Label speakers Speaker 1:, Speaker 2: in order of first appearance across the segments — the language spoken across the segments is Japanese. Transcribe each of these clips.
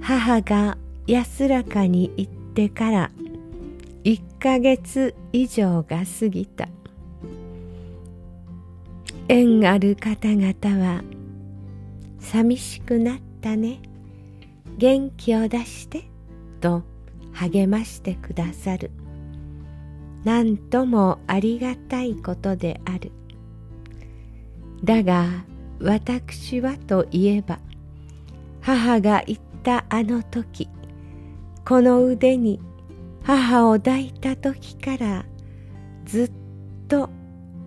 Speaker 1: 母が安らかに行ってから1ヶ月以上が過ぎた。縁ある方々は寂しくなったね。元気を出してと励ましてくださる。なんともありがたいことである。だが私はといえば母が言ったあの時この腕に母を抱いた時からずっと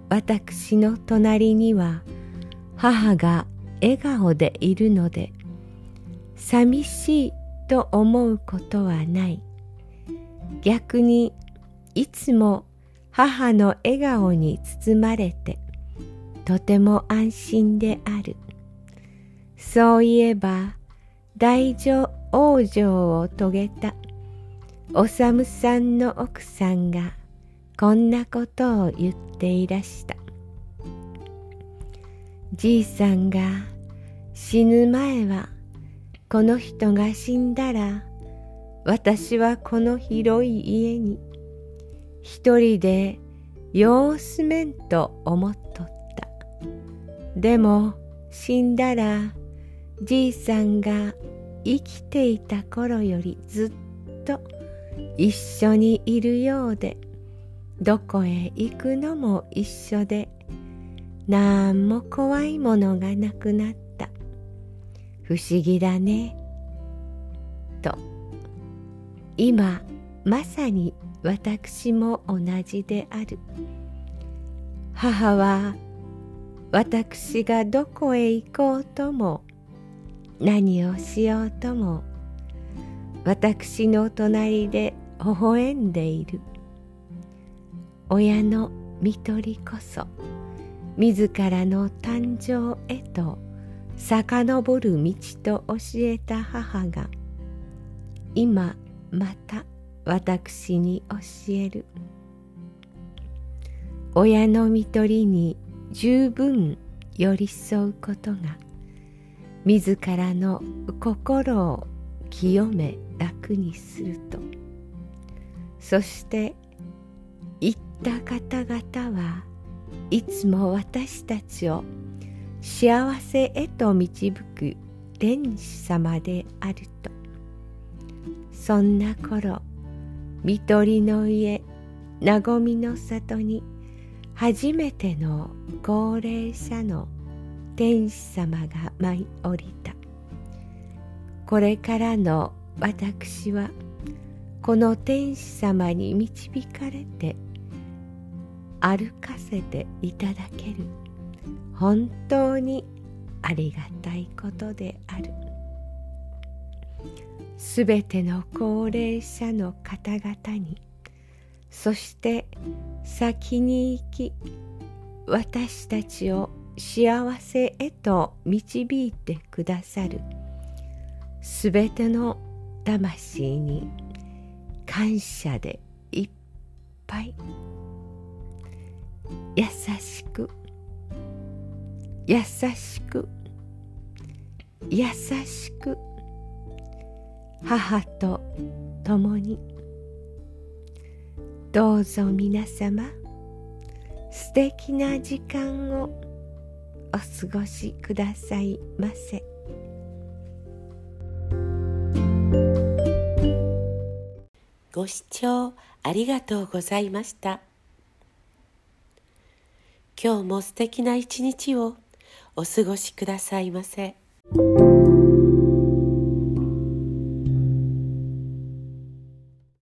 Speaker 1: 私の隣には母が笑顔でいるので寂しいと思うことはない。逆にいつも母の笑顔に包まれてとても安心である。そういえば大乗往生を遂げた。おさむさんの奥さんがこんなことを言っていらした。じいさんが死ぬ前はこの人が死んだら私はこの広い家に一人で様子めんと思っとった。でも死んだらじいさんが生きていた頃よりずっと一緒にいるようでどこへ行くのも一緒でなんも怖いものがなくなった。不思議だね。と。今まさに私も同じである。母は私がどこへ行こうとも何をしようとも私の隣で微笑んでいる。親の看取りこそ自らの誕生へと遡る道と教えた母が今また私に教える。親の看取りに十分寄り添うことが自らの心を清め楽にすると。そして言った方々はいつも私たちを幸せへと導く天使様であると。そんな頃看取りの家和みの里に初めての高齢者の天使様が舞い降りた。これからの私はこの天使様に導かれて歩かせていただける。本当にありがたいことである。すべての高齢者の方々にそして先に行き私たちを幸せへと導いてくださる。すべての魂に感謝でいっぱい。優しく。優しく。優しく。母と共に。どうぞ皆様素敵な時間を。お過ごしくださいませ。
Speaker 2: ご視聴ありがとうございました。今日も素敵な一日をお過ごしくださいませ。